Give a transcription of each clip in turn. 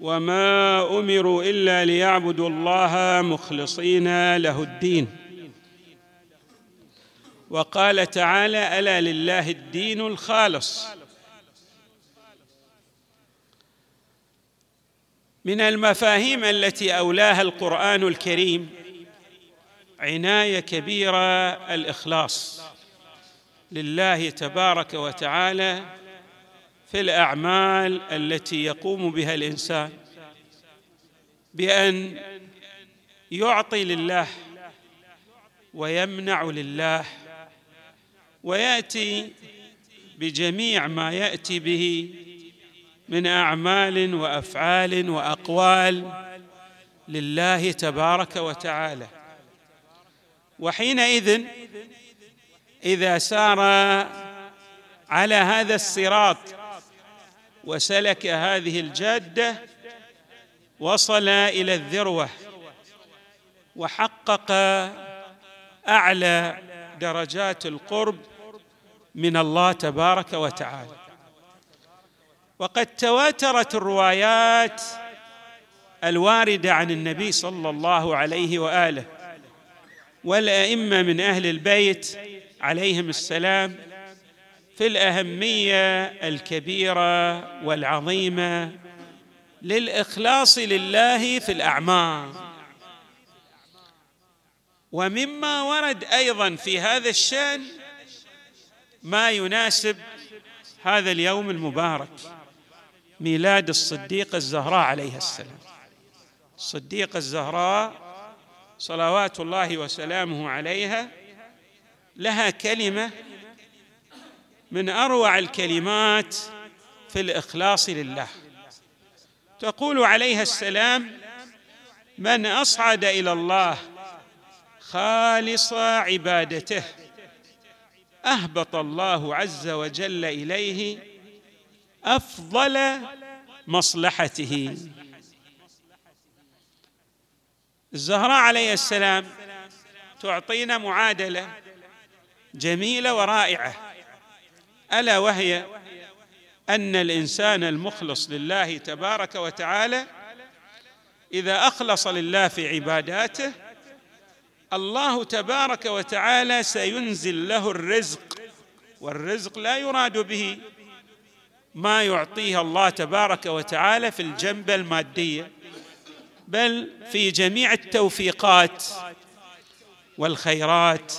وما امروا الا ليعبدوا الله مخلصين له الدين. وقال تعالى الا لله الدين الخالص. من المفاهيم التي اولاها القران الكريم عناية كبيرة الإخلاص لله تبارك وتعالى في الأعمال التي يقوم بها الإنسان بأن يعطي لله ويمنع لله ويأتي بجميع ما يأتي به من أعمال وأفعال وأقوال لله تبارك وتعالى. وحينئذ إذا سار على هذا الصراط وسلك هذه الجادة وصل إلى الذروة وحقق أعلى درجات القرب من الله تبارك وتعالى. وقد تواترت الروايات الواردة عن النبي صلى الله عليه وآله والأئمة من أهل البيت عليهم السلام في الأهمية الكبيرة والعظيمة للإخلاص لله في الاعمال ومما ورد أيضا في هذا الشأن ما يناسب هذا اليوم المبارك ميلاد الصديقه الزهراء عليها السلام. الصديقه الزهراء صلوات الله وسلامه عليها لها كلمة من أروع الكلمات في الإخلاص لله. تقول عليها السلام من أصعد إلى الله خالص عبادته أهبط الله عز وجل إليه أفضل مصلحته. الزهراء عليه السلام تعطينا معادلة جميلة ورائعة. ألا وهي أن الإنسان المخلص لله تبارك وتعالى إذا أخلص لله في عباداته الله تبارك وتعالى سينزل له الرزق والرزق لا يراد به ما يعطيه الله تبارك وتعالى في الجنبه الماديه بل في جميع التوفيقات والخيرات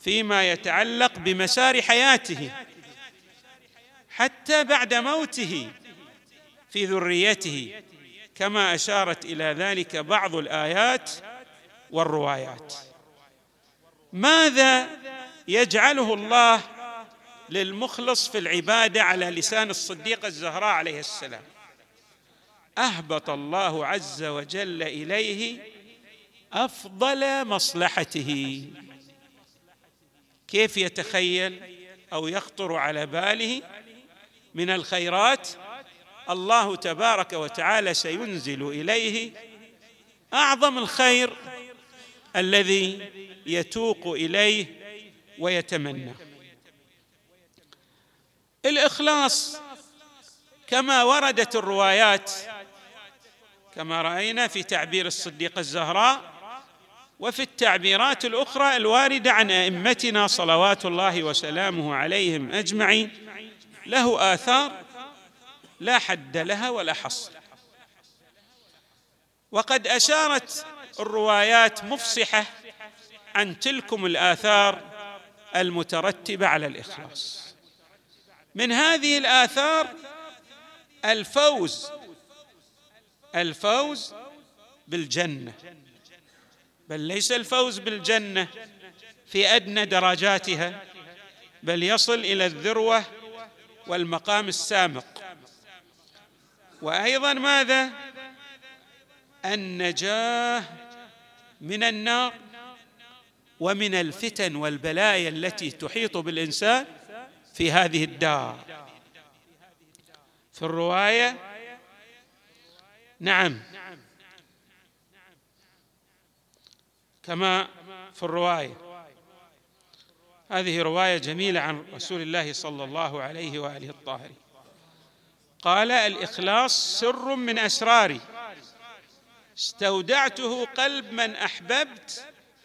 فيما يتعلق بمسار حياته. حتى بعد موته في ذريته كما أشارت إلى ذلك بعض الآيات والروايات. ماذا يجعله الله للمخلص في العبادة على لسان الصديقه الزهراء عليه السلام؟ أهبط الله عز وجل إليه أفضل مصلحته. كيف يتخيل أو يخطر على باله من الخيرات الله تبارك وتعالى سينزل إليه أعظم الخير الذي يتوق إليه ويتمنى. الإخلاص كما وردت الروايات كما رأينا في تعبير الصديقه الزهراء وفي التعبيرات الأخرى الواردة عن أئمتنا صلوات الله وسلامه عليهم أجمعين. له آثار لا حد لها ولا حصر. وقد أشارت الروايات مفصحة عن تلكم الآثار المترتبة على الإخلاص. من هذه الآثار الفوز الفوز بالجنة. بل ليس الفوز بالجنة في أدنى درجاتها بل يصل إلى الذروة والمقام السامق. وأيضا ماذا؟ النجاة من النار ومن الفتن والبلايا التي تحيط بالإنسان في هذه الدار. في الرواية نعم. كما في الرواية. هذه رواية جميلة عن رسول الله صلى الله عليه وآله الطاهرين. قال الإخلاص سر من أسراري. استودعته قلب من أحببت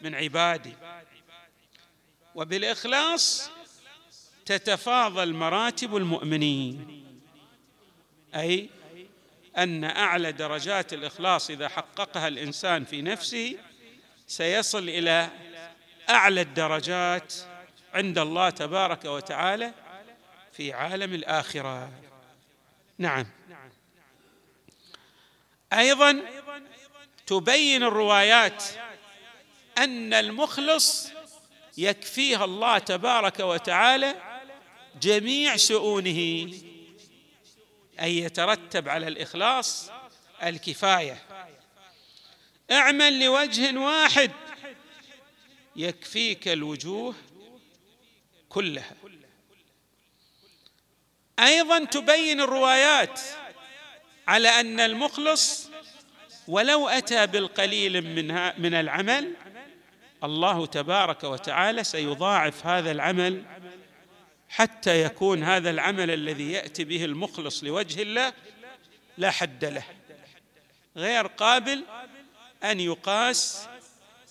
من عبادي. وبالإخلاص تتفاضل مراتب المؤمنين. أي أن أعلى درجات الإخلاص إذا حققها الإنسان في نفسه سيصل إلى أعلى الدرجات عند الله تبارك وتعالى في عالم الآخرة. نعم. أيضا تبين الروايات أن المخلص يكفيها الله تبارك وتعالى جميع شؤونه أن يترتب على الإخلاص الكفاية. أعمل لوجه واحد يكفيك الوجوه كلها. أيضا تبين الروايات على أن المخلص ولو أتى بالقليل منها من العمل الله تبارك وتعالى سيضاعف هذا العمل حتى يكون هذا العمل الذي يأتي به المخلص لوجه الله لا حد له غير قابل أن يقاس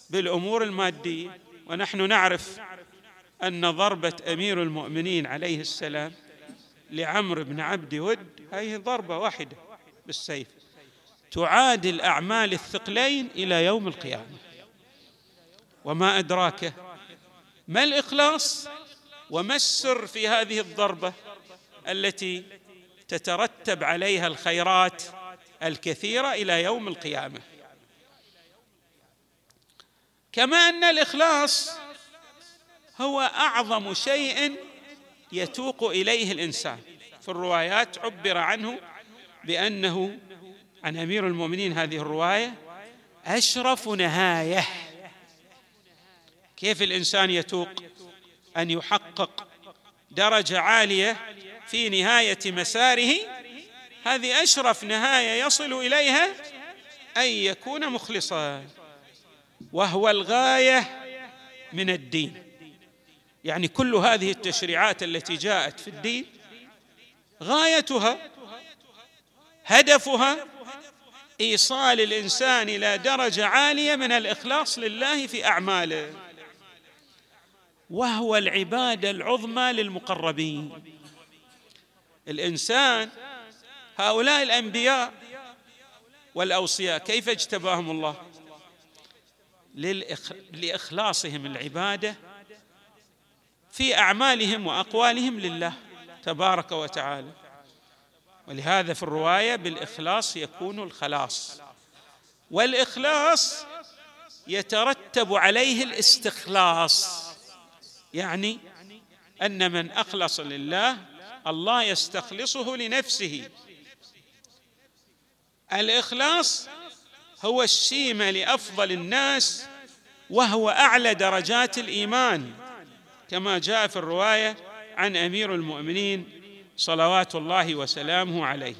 بالأمور المادية. ونحن نعرف أن ضربة أمير المؤمنين عليه السلام لعمرو بن عبد ود هذه ضربة واحدة بالسيف. تعادل اعمال الثقلين إلى يوم القيامة. وما أدراك ما الإخلاص وما السر في هذه الضربة التي تترتب عليها الخيرات الكثيرة إلى يوم القيامة؟ كما أن الإخلاص هو أعظم شيء يتوق إليه الإنسان. في الروايات عبر عنه بأنه عن أمير المؤمنين هذه الرواية أشرف نهاية. كيف الإنسان يتوق أن يحقق درجة عالية في نهاية مساره؟ هذه أشرف نهاية يصل إليها أن يكون مخلصا وهو الغاية من الدين. يعني كل هذه التشريعات التي جاءت في الدين غايتها هدفها إيصال الإنسان إلى درجة عالية من الإخلاص لله في أعماله. وهو العبادة العظمى للمقربين. الإنسان هؤلاء الأنبياء والأوصياء كيف اجتباهم الله؟ لإخلاصهم العبادة في أعمالهم وأقوالهم لله تبارك وتعالى. ولهذا في الرواية بالإخلاص يكون الخلاص. والإخلاص يترتب عليه الاستخلاص يعني أن من أخلص لله الله يستخلصه لنفسه. الإخلاص هو الشيمة لأفضل الناس وهو أعلى درجات الإيمان. كما جاء في الرواية عن أمير المؤمنين صلوات الله وسلامه عليه.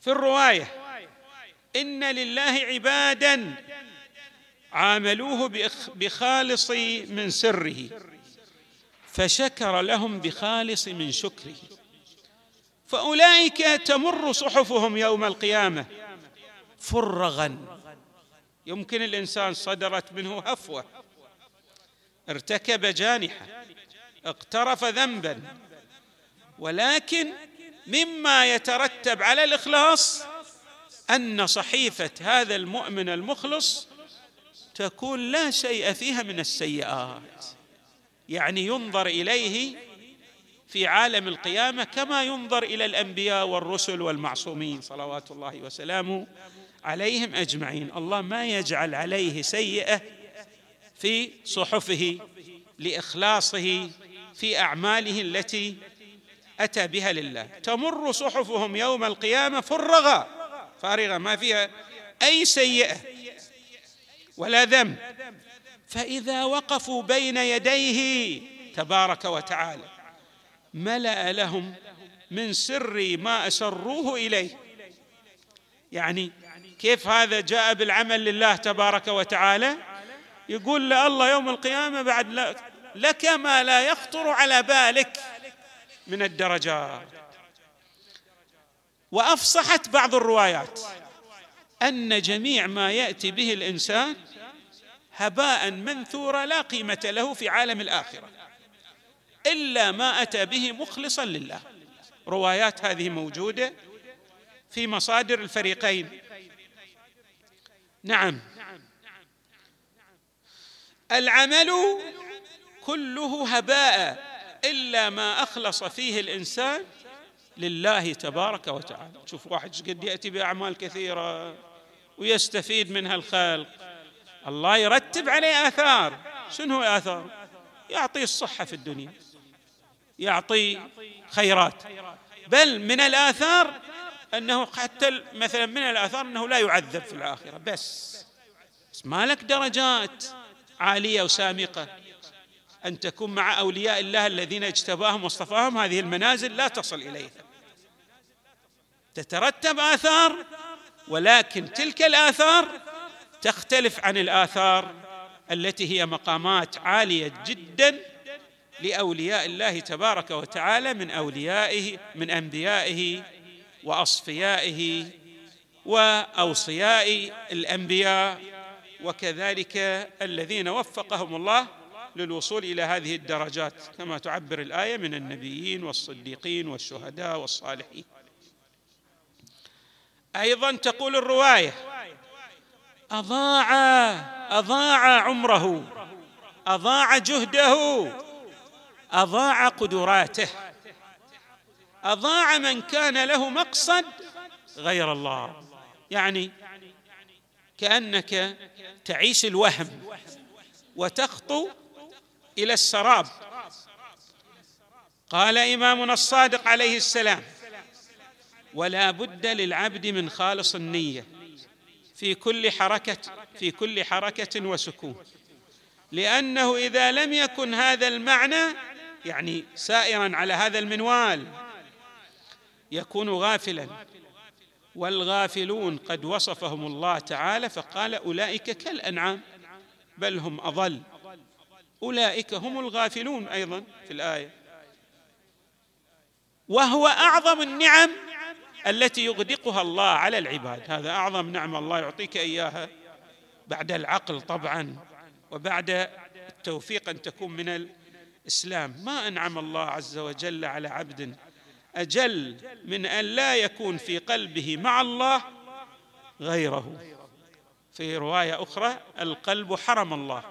في الرواية إن لله عبادا عاملوه بخالص من سره فشكر لهم بخالص من شكره. فأولئك تمر صحفهم يوم القيامة فرغا. يمكن الإنسان صدرت منه هفوة. ارتكب جانحه اقترف ذنبا ولكن مما يترتب على الإخلاص أن صحيفة هذا المؤمن المخلص تكون لا شيء فيها من السيئات. يعني ينظر إليه في عالم القيامة كما ينظر إلى الأنبياء والرسل والمعصومين صلوات الله وسلامه عليهم أجمعين. الله ما يجعل عليه سيئة في صحفه لإخلاصه في أعماله التي أتى بها لله. تمر صحفهم يوم القيامة فرغا فارغة ما فيها أي سيئة ولا ذنب. فإذا وقفوا بين يديه تبارك وتعالى ملأ لهم من سر ما أسروه إليه. يعني كيف هذا جاء بالعمل لله تبارك وتعالى؟ يقول الله يوم القيامة بعد لك ما لا يخطر على بالك من الدرجات. وأفصحت بعض الروايات أن جميع ما يأتي به الإنسان هباء منثورا لا قيمة له في عالم الآخرة إلا ما أتى به مخلصا لله. روايات هذه موجودة في مصادر الفريقين. نعم. العمل كله هباء إلا ما أخلص فيه الإنسان لله تبارك وتعالى. شوف واحد قد يأتي بأعمال كثيرة ويستفيد منها الخلق الله يرتب عليه آثار. شنو آثار؟ يعطيه الصحة في الدنيا. يعطي خيرات. بل من الآثار أنه حتى مثلا من الآثار أنه لا يعذب في الآخرة. بس. بس ما لك درجات. عالية وسامقة. أن تكون مع أولياء الله الذين اجتباهم واصطفاهم هذه المنازل لا تصل إليها. تترتب آثار ولكن تلك الآثار تختلف عن الآثار التي هي مقامات عالية جدا لأولياء الله تبارك وتعالى من أوليائه من أنبيائه وأصفيائه وأوصياء الأنبياء. وكذلك الذين وفقهم الله للوصول إلى هذه الدرجات كما تعبر الآية من النبيين والصديقين والشهداء والصالحين. أيضا تقول الرواية أضاع أضاع عمره أضاع جهده أضاع قدراته أضاع من كان له مقصد غير الله. يعني كأنك تعيش الوهم وتخطو إلى السراب. قال إمامنا الصادق عليه السلام ولا بد للعبد من خالص النية في كل حركة في كل حركة وسكون. لأنه إذا لم يكن هذا المعنى يعني سائرا على هذا المنوال يكون غافلا والغافلون قد وصفهم الله تعالى فقال أولئك كالأنعام بل هم أضل. أولئك هم الغافلون أيضا في الآية. وهو أعظم النعم التي يغدقها الله على العباد. هذا أعظم نعمه الله يعطيك إياها. بعد العقل طبعا وبعد التوفيق ان تكون من الإسلام. ما أنعم الله عز وجل على عبد أجل من أن لا يكون في قلبه مع الله غيره. في رواية أخرى القلب حرم الله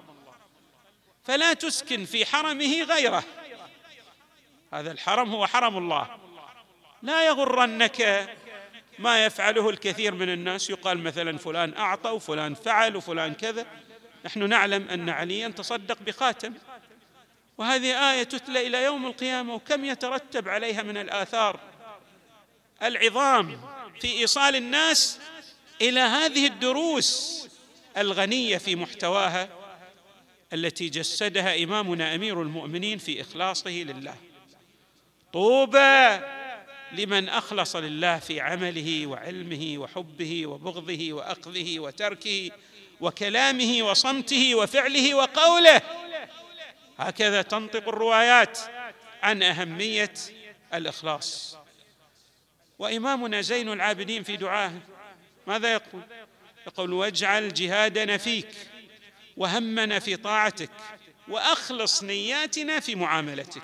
فلا تسكن في حرمه غيره. هذا الحرم هو حرم الله. لا يغرنك ما يفعله الكثير من الناس. يقال مثلا فلان أعطى وفلان فعل وفلان كذا. نحن نعلم أن عليا تصدق بخاتم. وهذه آية تتلى إلى يوم القيامة وكم يترتب عليها من الآثار. العظام في إيصال الناس إلى هذه الدروس الغنية في محتواها التي جسدها إمامنا أمير المؤمنين في إخلاصه لله. طوبى لمن أخلص لله في عمله وعلمه وحبه وبغضه وأخذه وتركه وكلامه وصمته وفعله وقوله هكذا تنطق الروايات عن أهمية الإخلاص. وإمامنا زين العابدين في دعاه ماذا يقول؟ يقول واجعل جهادنا فيك وهمنا في طاعتك وأخلص نياتنا في معاملتك.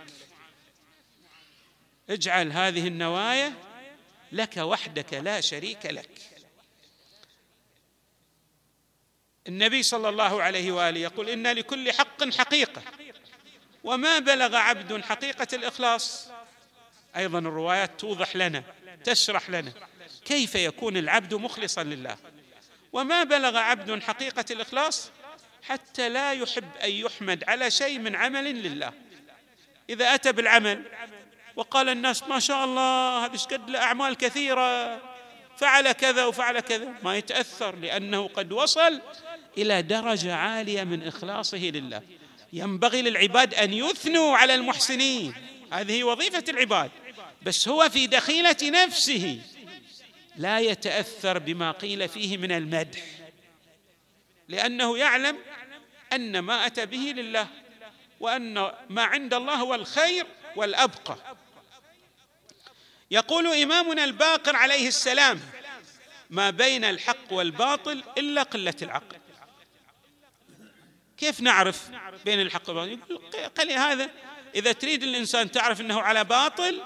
اجعل هذه النوايا لك وحدك لا شريك لك. النبي صلى الله عليه وآله يقول إن لكل حق حقيقة. وما بلغ عبد حقيقة الإخلاص. أيضا الروايات توضح لنا تشرح لنا كيف يكون العبد مخلصا لله. وما بلغ عبد حقيقة الإخلاص حتى لا يحب أن يحمد على شيء من عمل لله. إذا أتى بالعمل وقال الناس ما شاء الله هذا قد له أعمال كثيرة فعل كذا وفعل كذا. ما يتأثر لأنه قد وصل إلى درجة عالية من إخلاصه لله. ينبغي للعباد أن يثنوا على المحسنين. هذه وظيفة العباد. بس هو في دخيلة نفسه لا يتأثر بما قيل فيه من المدح. لأنه يعلم أن ما أتى به لله وأن ما عند الله هو الخير والأبقى. يقول إمامنا الباقر عليه السلام ما بين الحق والباطل إلا قلة العقل. كيف نعرف بين الحق والباطل يقول قال هذا. إذا تريد الإنسان تعرف أنه على باطل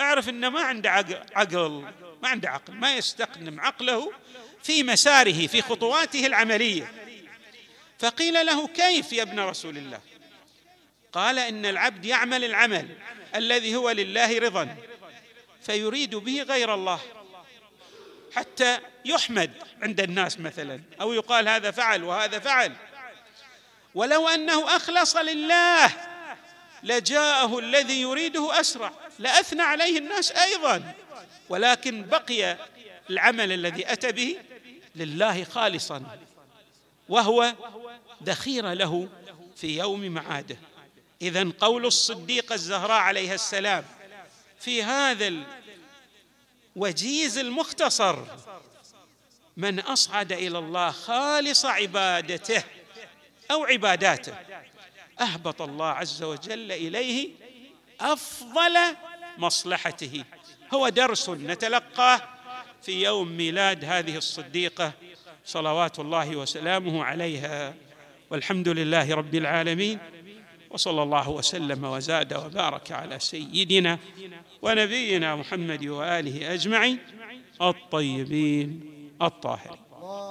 اعرف أنه ما عنده عقل ما عنده عقل ما يستخدم عقله في مساره في خطواته العملية. فقيل له كيف يا ابن رسول الله؟ قال إن العبد يعمل العمل الذي هو لله رضا فيريد به غير الله حتى يحمد عند الناس مثلا أو يقال هذا فعل وهذا فعل. ولو أنه أخلص لله لجاءه الذي يريده أسرع لأثنى عليه الناس أيضا. ولكن بقي العمل الذي أتى به لله خالصا وهو ذخيرة له في يوم معاده. اذا قول الصديقه الزهراء عليها السلام في هذا الوجيز المختصر من أصعد إلى الله خالص عبادته أو عباداته. أهبط الله عز وجل إليه أفضل مصلحته. هو درس نتلقاه في يوم ميلاد هذه الصديقة صلوات الله وسلامه عليها. والحمد لله رب العالمين. وصلى الله وسلم وزاد وبارك على سيدنا ونبينا محمد وآله أجمعين الطيبين الطاهرين.